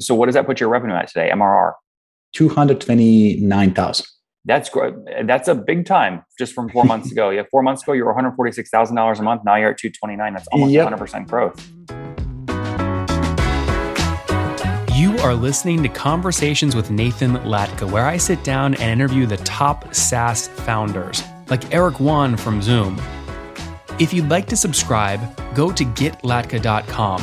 So what does that put your revenue at today, MRR? 229,000. That's great. That's a big time just from four months ago. Yeah, four months ago you were one hundred forty-six thousand dollars a month. Now you're at two twenty-nine. That's almost one hundred percent growth. You are listening to Conversations with Nathan Latka, where I sit down and interview the top SaaS founders, like Eric Yuan from Zoom. If you'd like to subscribe, go to getlatka.com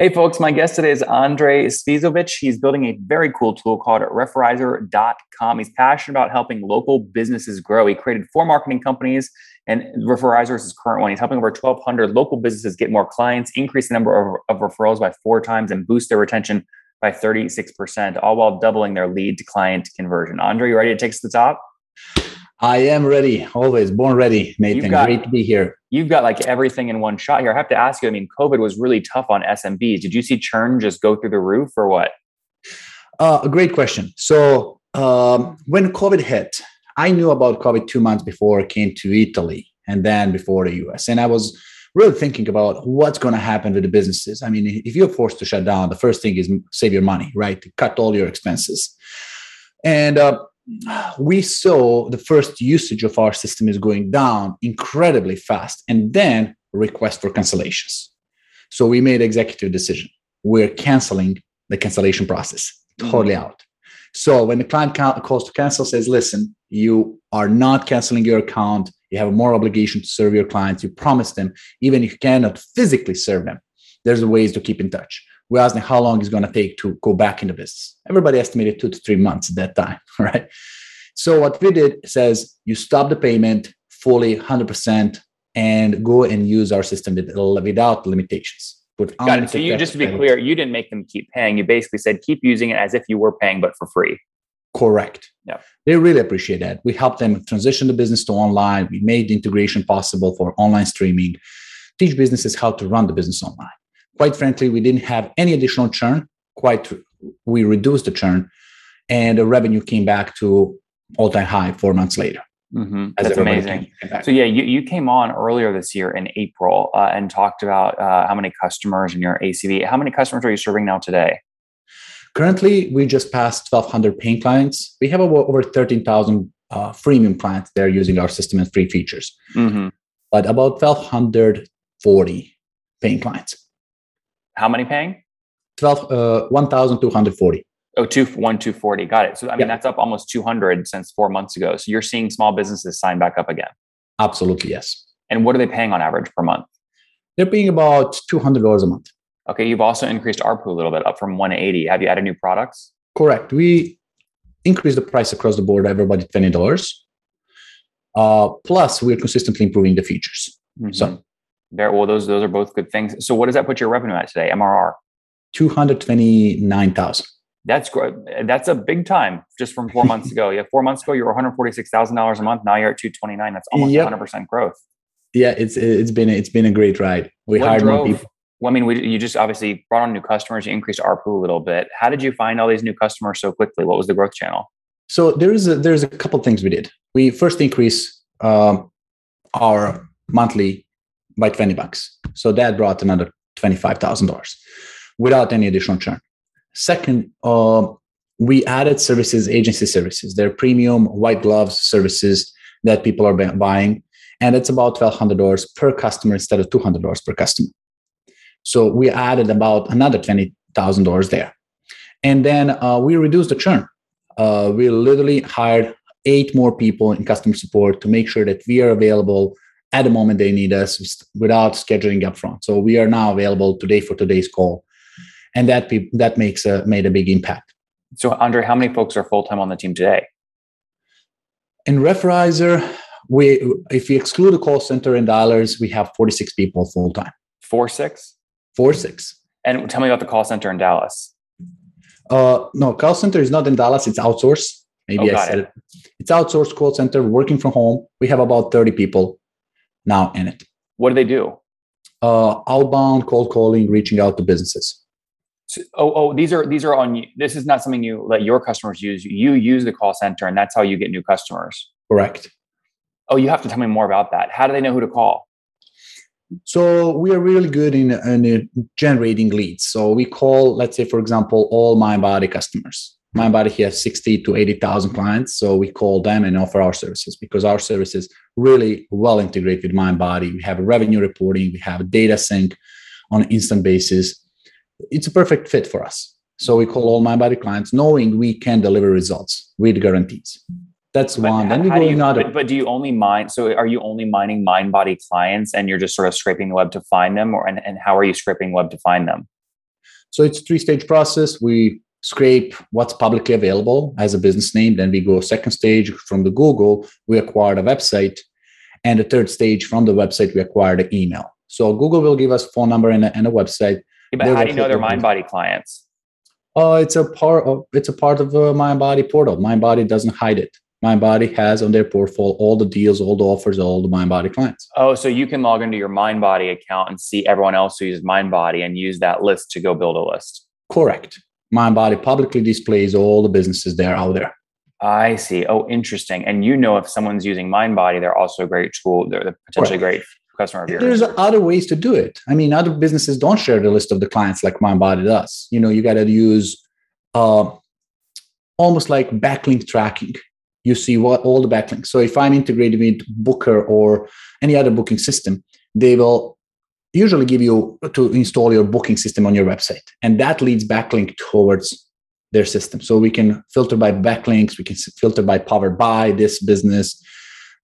Hey, folks, my guest today is Andre Svizovic. He's building a very cool tool called Referizer.com. He's passionate about helping local businesses grow. He created four marketing companies, and Referizer is his current one. He's helping over 1,200 local businesses get more clients, increase the number of, of referrals by four times, and boost their retention by 36%, all while doubling their lead to client conversion. Andre, you ready to take us to the top? I am ready, always born ready, Nathan. Got, Great to be here. You've got like everything in one shot here. I have to ask you, I mean, COVID was really tough on SMBs. Did you see churn just go through the roof or what? Uh, a great question. So um, when COVID hit, I knew about COVID two months before I came to Italy and then before the US. And I was really thinking about what's going to happen with the businesses. I mean, if you're forced to shut down, the first thing is save your money, right? Cut all your expenses. And uh, we saw the first usage of our system is going down incredibly fast and then request for cancellations. So we made executive decision. We're canceling the cancellation process. Totally mm-hmm. out. So when the client calls to cancel says listen you are not canceling your account. You have more obligation to serve your clients. You promise them. Even if you cannot physically serve them there's ways to keep in touch we asked them how long it's going to take to go back into business. Everybody estimated two to three months at that time, right? So what we did says you stop the payment fully, 100%, and go and use our system without limitations. Got it. So you just to be clear, you didn't make them keep paying. You basically said keep using it as if you were paying, but for free. Correct. Yeah. They really appreciate that. We helped them transition the business to online. We made the integration possible for online streaming, teach businesses how to run the business online quite frankly, we didn't have any additional churn. Quite, we reduced the churn, and the revenue came back to all-time high four months later. Mm-hmm. That's amazing. So yeah, you, you came on earlier this year in April uh, and talked about uh, how many customers in your ACV. How many customers are you serving now today? Currently, we just passed 1,200 paying clients. We have over 13,000 uh, freemium clients that are using our system and free features, mm-hmm. but about 1,240 paying clients. How many paying? 12, uh, 1,240. Oh, two, one, 240. Got it. So, I mean, yeah. that's up almost 200 since four months ago. So you're seeing small businesses sign back up again. Absolutely. Yes. And what are they paying on average per month? They're paying about $200 a month. Okay. You've also increased ARPU a little bit up from 180. Have you added new products? Correct. We increased the price across the board, everybody $20. Uh, plus, we're consistently improving the features. Mm-hmm. So there, well, those those are both good things. So, what does that put your revenue at today? MRR two hundred twenty nine thousand. That's great. That's a big time just from four months ago. Yeah, four months ago you were one hundred forty six thousand dollars a month. Now you're at two twenty nine. That's almost one hundred percent growth. Yeah, it's it's been it's been a great ride. We what hired drove, more people. Well, I mean, we, you just obviously brought on new customers. You increased ARPU a little bit. How did you find all these new customers so quickly? What was the growth channel? So there is a, there's a couple things we did. We first increased um, our monthly by 20 bucks. So that brought another $25,000 without any additional churn. Second, uh, we added services, agency services. They're premium white gloves services that people are buying. And it's about $1,200 per customer instead of $200 per customer. So we added about another $20,000 there. And then uh, we reduced the churn. Uh, we literally hired eight more people in customer support to make sure that we are available at the moment they need us without scheduling upfront. So we are now available today for today's call, and that pe- that makes a made a big impact. So Andre, how many folks are full time on the team today? In Referizer, we if we exclude the call center and dollars, we have 46 people full time. Four six? Four six. And tell me about the call center in Dallas. Uh no, call center is not in Dallas, it's outsourced. Maybe oh, I said it. it. It's outsourced call center working from home. We have about 30 people now in it. What do they do? Uh, outbound cold calling, reaching out to businesses. So, oh, oh, these are these are on. You. This is not something you let your customers use. You use the call center, and that's how you get new customers. Correct. Oh, you have to tell me more about that. How do they know who to call? So we are really good in, in generating leads. So we call, let's say, for example, all MindBody customers. MindBody has 60 to 80,000 clients. So we call them and offer our services because our services really well integrate with MindBody. We have revenue reporting, we have data sync on an instant basis. It's a perfect fit for us. So we call all MindBody clients knowing we can deliver results with guarantees. That's but one. Then we go you, another. But, but, do you only mine? So are you only mining MindBody clients and you're just sort of scraping the web to find them, or and, and how are you scraping web to find them? So it's a three-stage process. We scrape what's publicly available as a business name. Then we go second stage from the Google. We acquired a website, and the third stage from the website we acquired an email. So Google will give us phone number and a, and a website. Yeah, but how do you know they're MindBody clients? Oh, it's a part of it's a part of a MindBody portal. MindBody doesn't hide it. MindBody has on their portfolio all the deals, all the offers, all the MindBody clients. Oh, so you can log into your MindBody account and see everyone else who uses MindBody and use that list to go build a list. Correct. MindBody publicly displays all the businesses there out there. I see. Oh, interesting. And you know if someone's using MindBody, they're also a great tool. They're potentially Correct. great customer of yours. There's other ways to do it. I mean, other businesses don't share the list of the clients like MindBody does. You know, you got to use uh, almost like backlink tracking you see what all the backlinks. So if I'm integrated with Booker or any other booking system, they will usually give you to install your booking system on your website. And that leads backlink towards their system. So we can filter by backlinks, we can filter by powered by this business.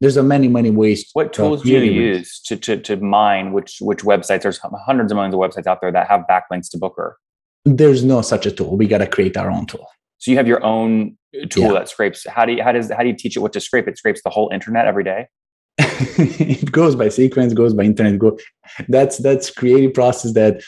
There's a many, many ways. What tools do you use to, to, to mine which which websites? There's hundreds of millions of websites out there that have backlinks to Booker. There's no such a tool. We got to create our own tool. So you have your own uh, tool yeah. that scrapes. How do you how does how do you teach it what to scrape? It scrapes the whole internet every day. it goes by sequence, goes by internet. Go. That's that's creative process. That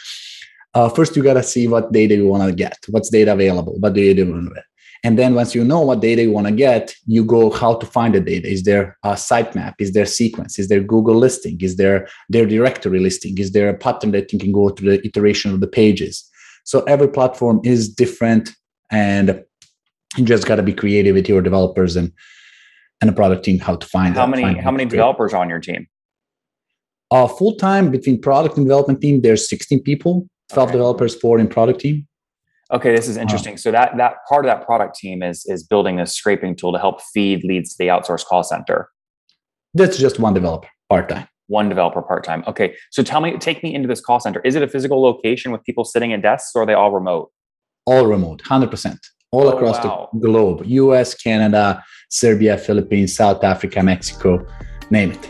uh, first you gotta see what data you want to get. What's data available? What do you with it? And then once you know what data you want to get, you go how to find the data. Is there a sitemap? Is there sequence? Is there Google listing? Is there their directory listing? Is there a pattern that you can go to the iteration of the pages? So every platform is different and you just got to be creative with your developers and and a product team how to find how that, many how many developers on your team? Uh, full time between product and development team there's 16 people 12 okay. developers four in product team. Okay this is interesting. Uh, so that that part of that product team is is building a scraping tool to help feed leads to the outsourced call center. That's just one developer part-time. One developer part-time. Okay so tell me take me into this call center. Is it a physical location with people sitting at desks or are they all remote? All remote 100% all oh, across wow. the globe us canada serbia philippines south africa mexico name it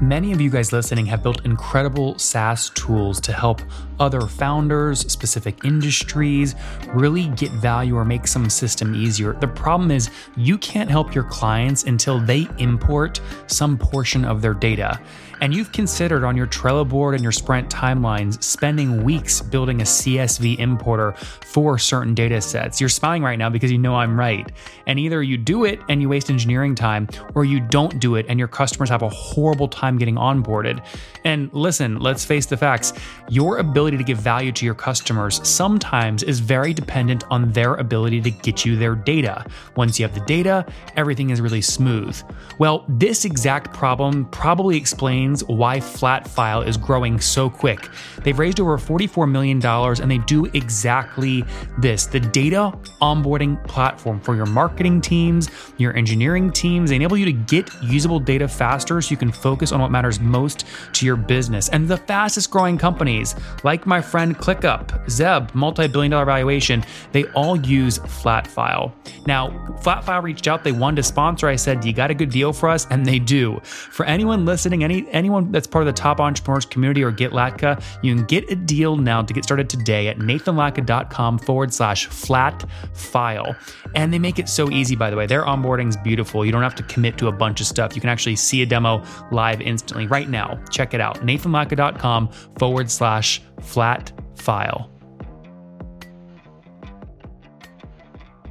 Many of you guys listening have built incredible SaaS tools to help other founders, specific industries, really get value or make some system easier. The problem is you can't help your clients until they import some portion of their data and you've considered on your Trello board and your Sprint timelines spending weeks building a CSV importer for certain data sets, you're smiling right now because you know I'm right. And either you do it and you waste engineering time, or you don't do it and your customers have a horrible time getting onboarded. And listen, let's face the facts your ability to give value to your customers sometimes is very dependent on their ability to get you their data. Once you have the data, everything is really smooth. Well, this exact problem probably explains explains why Flatfile is growing so quick. They've raised over $44 million and they do exactly this the data onboarding platform for your marketing teams, your engineering teams. They enable you to get usable data faster so you can focus on what matters most to your business. And the fastest growing companies, like my friend ClickUp, Zeb, multi billion dollar valuation, they all use Flatfile. Now, Flatfile reached out, they wanted to sponsor. I said, you got a good deal for us? And they do. For anyone listening, any anyone that's part of the top entrepreneurs community or get Latka, you can get a deal now to get started today at nathanlatka.com forward slash flat file. And they make it so easy, by the way. Their onboarding is beautiful. You don't have to commit to a bunch of stuff. You can actually see a demo live instantly right now. Check it out. nathanlatka.com forward slash flat file.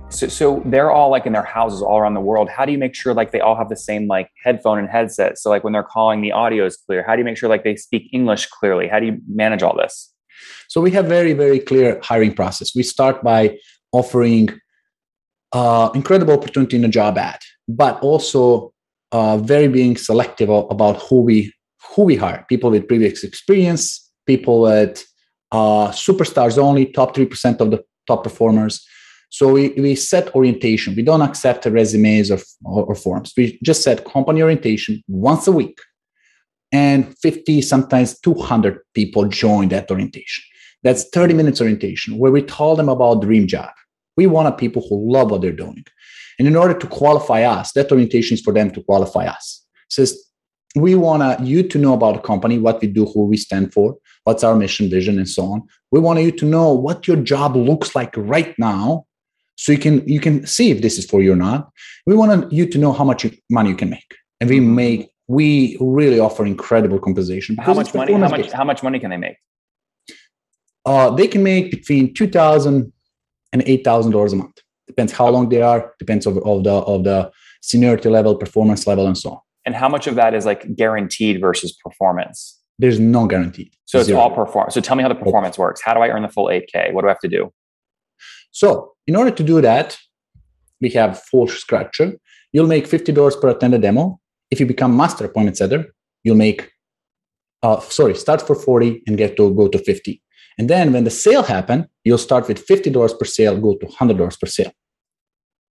So, so they're all like in their houses all around the world. How do you make sure like they all have the same like headphone and headset? So like when they're calling, the audio is clear. How do you make sure like they speak English clearly? How do you manage all this? So we have very very clear hiring process. We start by offering uh, incredible opportunity in a job ad, but also uh, very being selective about who we who we hire. People with previous experience, people with uh, superstars only, top three percent of the top performers so we, we set orientation. We don't accept resumes or, or, or forms. We just set company orientation once a week. And 50, sometimes 200 people join that orientation. That's 30 minutes orientation where we tell them about dream job. We want people who love what they're doing. And in order to qualify us, that orientation is for them to qualify us. Says we want you to know about the company, what we do, who we stand for, what's our mission, vision, and so on. We want you to know what your job looks like right now so you can you can see if this is for you or not. We want you to know how much money you can make. And we mm-hmm. make we really offer incredible compensation how much money how much how much money can they make? Uh, they can make between 2000 and 8000 dollars a month. Depends how long they are depends of, of the of the seniority level performance level and so on. And how much of that is like guaranteed versus performance? There's no guarantee. So it's Zero. all performance so tell me how the performance works. How do i earn the full 8k what do i have to do? So in order to do that, we have full structure. You'll make $50 per attended demo. If you become master appointment setter, you'll make, uh, sorry, start for 40 and get to go to 50. And then when the sale happen, you'll start with $50 per sale, go to $100 per sale.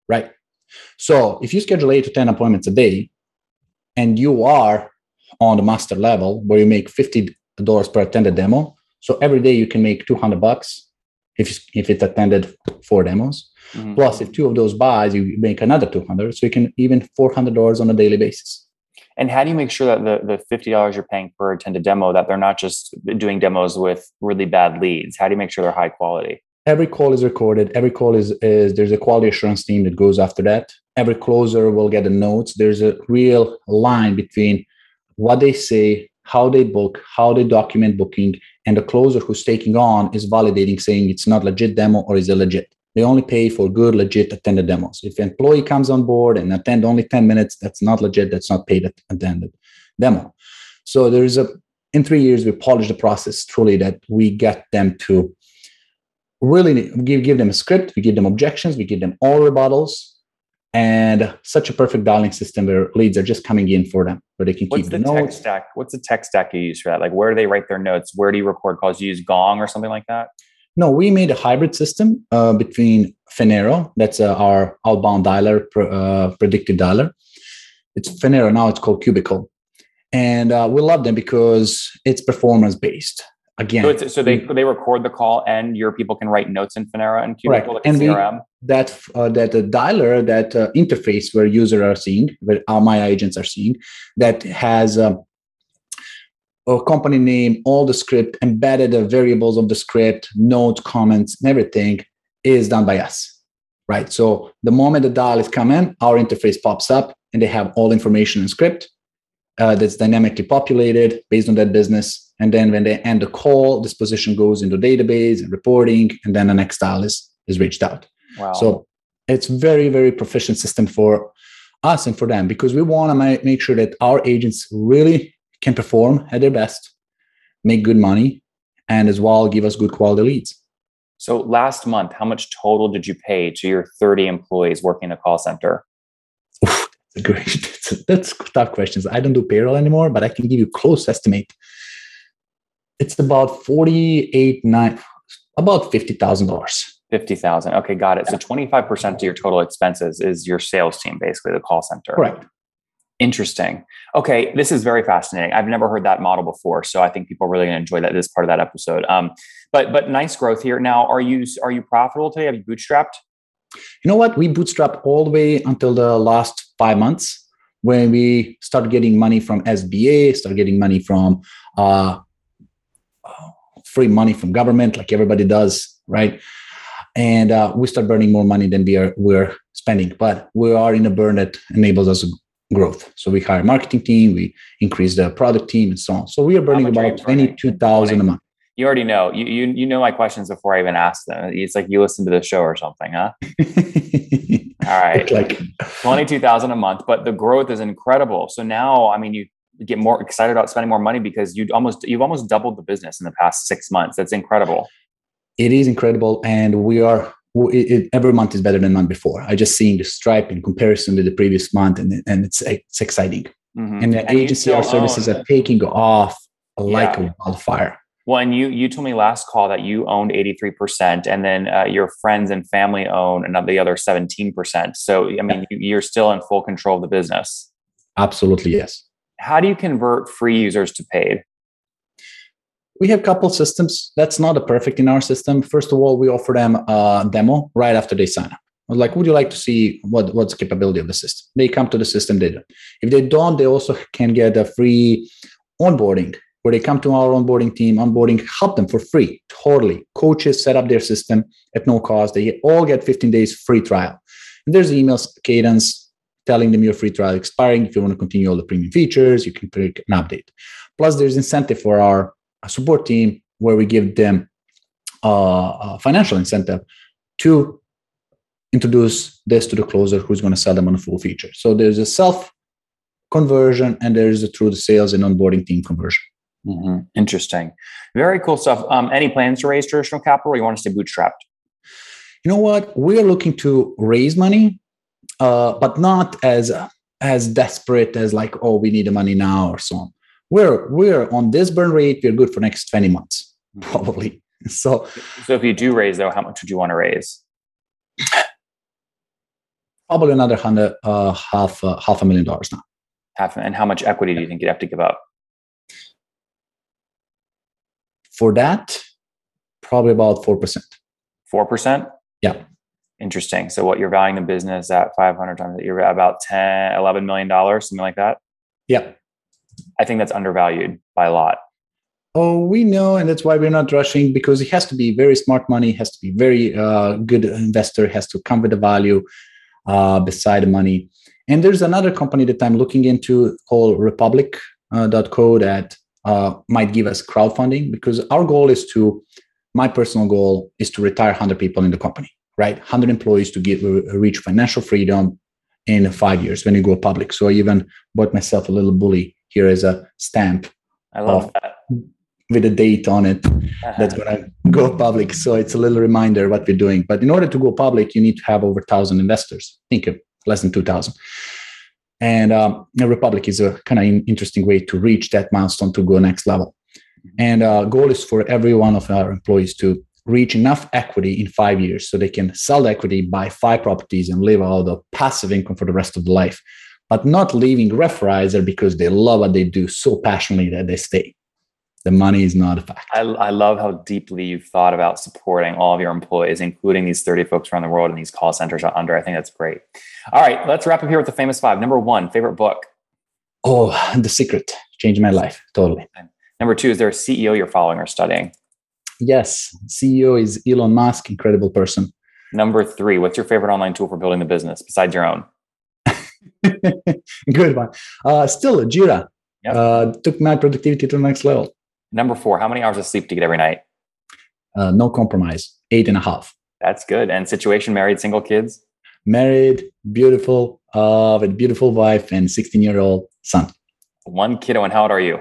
Right? So if you schedule eight to 10 appointments a day and you are on the master level where you make $50 per attended demo, so every day you can make 200 bucks if if it attended four demos. Mm-hmm. Plus, if two of those buys, you make another 200. So you can even $400 on a daily basis. And how do you make sure that the, the $50 you're paying per attended demo, that they're not just doing demos with really bad leads? How do you make sure they're high quality? Every call is recorded. Every call is, is there's a quality assurance team that goes after that. Every closer will get the notes. There's a real line between what they say, how they book, how they document booking, and the closer who's taking on is validating, saying it's not legit demo or is it legit. They only pay for good, legit attended demos. If an employee comes on board and attend only 10 minutes, that's not legit, that's not paid attended demo. So there is a in three years we polish the process truly that we get them to really give, give them a script, we give them objections, we give them all rebuttals, and such a perfect dialing system where leads are just coming in for them where they can What's keep the, the tech notes. stack what's the tech stack you use for that? Like where do they write their notes? Where do you record calls? Do you use gong or something like that? No we made a hybrid system uh, between finaro that's uh, our outbound dialer uh, predictive dialer. It's finaro now it's called cubicle. And uh, we love them because it's performance based. Again. So, so they they record the call, and your people can write notes in Finaro and Cubicle, like and CRM. We, that uh, that uh, dialer, that uh, interface where users are seeing, where our my agents are seeing, that has. Um, a company name, all the script, embedded the variables of the script, notes, comments, and everything is done by us, right? So the moment the dial is coming, our interface pops up, and they have all the information in script uh, that's dynamically populated based on that business and then when they end the call, this position goes into database and reporting, and then the next dial is, is reached out. Wow. So it's very, very proficient system for us and for them because we want to make sure that our agents really can perform at their best, make good money, and as well give us good quality leads. So last month, how much total did you pay to your 30 employees working in the call center? Oof, that's, great, that's tough questions. I don't do payroll anymore, but I can give you close estimate it's about 48 nine about $50,000. 50,000. Okay, got it. So 25% of your total expenses is your sales team, basically the call center. Correct. Interesting. Okay, this is very fascinating. I've never heard that model before, so I think people are really going to enjoy that this part of that episode. Um, but but nice growth here. Now, are you are you profitable today? Have you bootstrapped? You know what? We bootstrapped all the way until the last five months when we started getting money from SBA, started getting money from uh, free money from government like everybody does right and uh, we start burning more money than we are we're spending but we are in a burn that enables us growth so we hire marketing team we increase the product team and so on so we are burning about 22000 a month You already know. You, you you know my questions before I even ask them. It's like you listen to the show or something, huh? All right. Like twenty two thousand a month, but the growth is incredible. So now, I mean, you get more excited about spending more money because you almost you've almost doubled the business in the past six months. That's incredible. It is incredible, and we are. It, it, every month is better than month before. I just seeing the stripe in comparison to the previous month, and and it's it's exciting. Mm-hmm. And the and agency, our services are taking off like yeah. a wildfire. Well, and you you told me last call that you owned eighty three percent, and then uh, your friends and family own another the other seventeen percent. So I mean, yeah. you're still in full control of the business. Absolutely, yes how do you convert free users to paid? We have a couple systems. That's not a perfect in our system. First of all, we offer them a demo right after they sign up. Like, would you like to see what what's the capability of the system? They come to the system, they do. If they don't, they also can get a free onboarding where they come to our onboarding team, onboarding, help them for free, totally. Coaches set up their system at no cost. They all get 15 days free trial. And there's emails cadence telling them your free trial expiring. If you want to continue all the premium features, you can click an update. Plus, there's incentive for our support team where we give them a financial incentive to introduce this to the closer who's going to sell them on a full feature. So there's a self conversion and there's a through the sales and onboarding team conversion. Mm-hmm. Interesting. Very cool stuff. Um, any plans to raise traditional capital or you want to stay bootstrapped? You know what? We're looking to raise money uh, but not as as desperate as like oh we need the money now or so on. We're we're on this burn rate. We're good for next twenty months mm-hmm. probably. So so if you do raise though, how much would you want to raise? Probably another hundred uh, half uh, half a million dollars now. Half and how much equity do you think you'd have to give up? For that, probably about four percent. Four percent. Yeah interesting. So what you're valuing the business at 500 times, you're about 10, 11 million dollars, something like that. Yeah. I think that's undervalued by a lot. Oh, we know, and that's why we're not rushing because it has to be very smart money, has to be very uh, good investor, has to come with a value uh, beside the money. And there's another company that I'm looking into called Republic.co uh, that uh, might give us crowdfunding because our goal is to, my personal goal is to retire 100 people in the company right? 100 employees to get uh, reach financial freedom in five years when you go public. So I even bought myself a little bully here as a stamp. I love that. With a date on it uh-huh. that's going to go public. So it's a little reminder what we're doing. But in order to go public, you need to have over 1,000 investors. I Think of less than 2,000. And um, Republic is a kind of interesting way to reach that milestone to go next level. Mm-hmm. And uh, goal is for every one of our employees to reach enough equity in five years so they can sell the equity, buy five properties, and live out of passive income for the rest of the life, but not leaving Referizer because they love what they do so passionately that they stay. The money is not a factor. I, I love how deeply you've thought about supporting all of your employees, including these 30 folks around the world and these call centers are under. I think that's great. All right, let's wrap up here with the famous five. Number one, favorite book. Oh, The Secret changed my life totally. Number two, is there a CEO you're following or studying? Yes, CEO is Elon Musk, incredible person. Number three, what's your favorite online tool for building the business besides your own? Good one. Uh, still, Jira yep. uh, took my productivity to the next level. Number four, how many hours of sleep do you get every night? Uh, no compromise, eight and a half. That's good. And situation, married, single kids? Married, beautiful, uh, with beautiful wife and 16 year old son. One kiddo. And how old are you?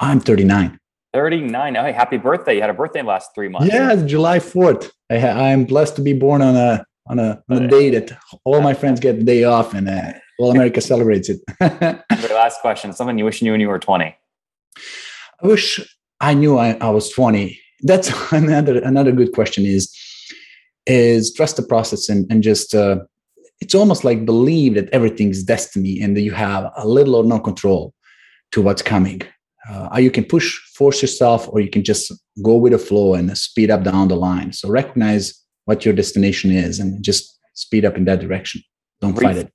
I'm 39. 39. Oh, happy birthday. You had a birthday in the last three months. Yeah, July 4th. I ha- I'm blessed to be born on a on a, on a day that all my friends get the day off and uh, all America celebrates it. last question. Something you wish you knew when you were 20. I wish I knew I, I was 20. That's another another good question is is trust the process and, and just uh, it's almost like believe that everything's destiny and that you have a little or no control to what's coming uh, you can push force yourself or you can just go with the flow and speed up down the line so recognize what your destination is and just speed up in that direction. Don't Ref- fight it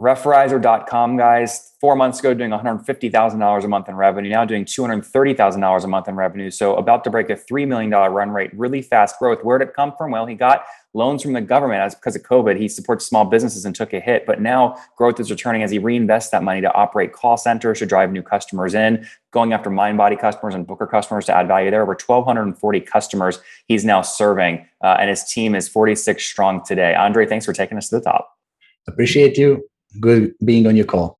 Referizer.com, guys, four months ago doing $150,000 a month in revenue, now doing $230,000 a month in revenue. So about to break a $3 million run rate, really fast growth. Where did it come from? Well, he got loans from the government as because of COVID. He supports small businesses and took a hit, but now growth is returning as he reinvests that money to operate call centers to drive new customers in, going after Mindbody customers and Booker customers to add value there. Over 1,240 customers he's now serving, uh, and his team is 46 strong today. Andre, thanks for taking us to the top. Appreciate you good being on your call.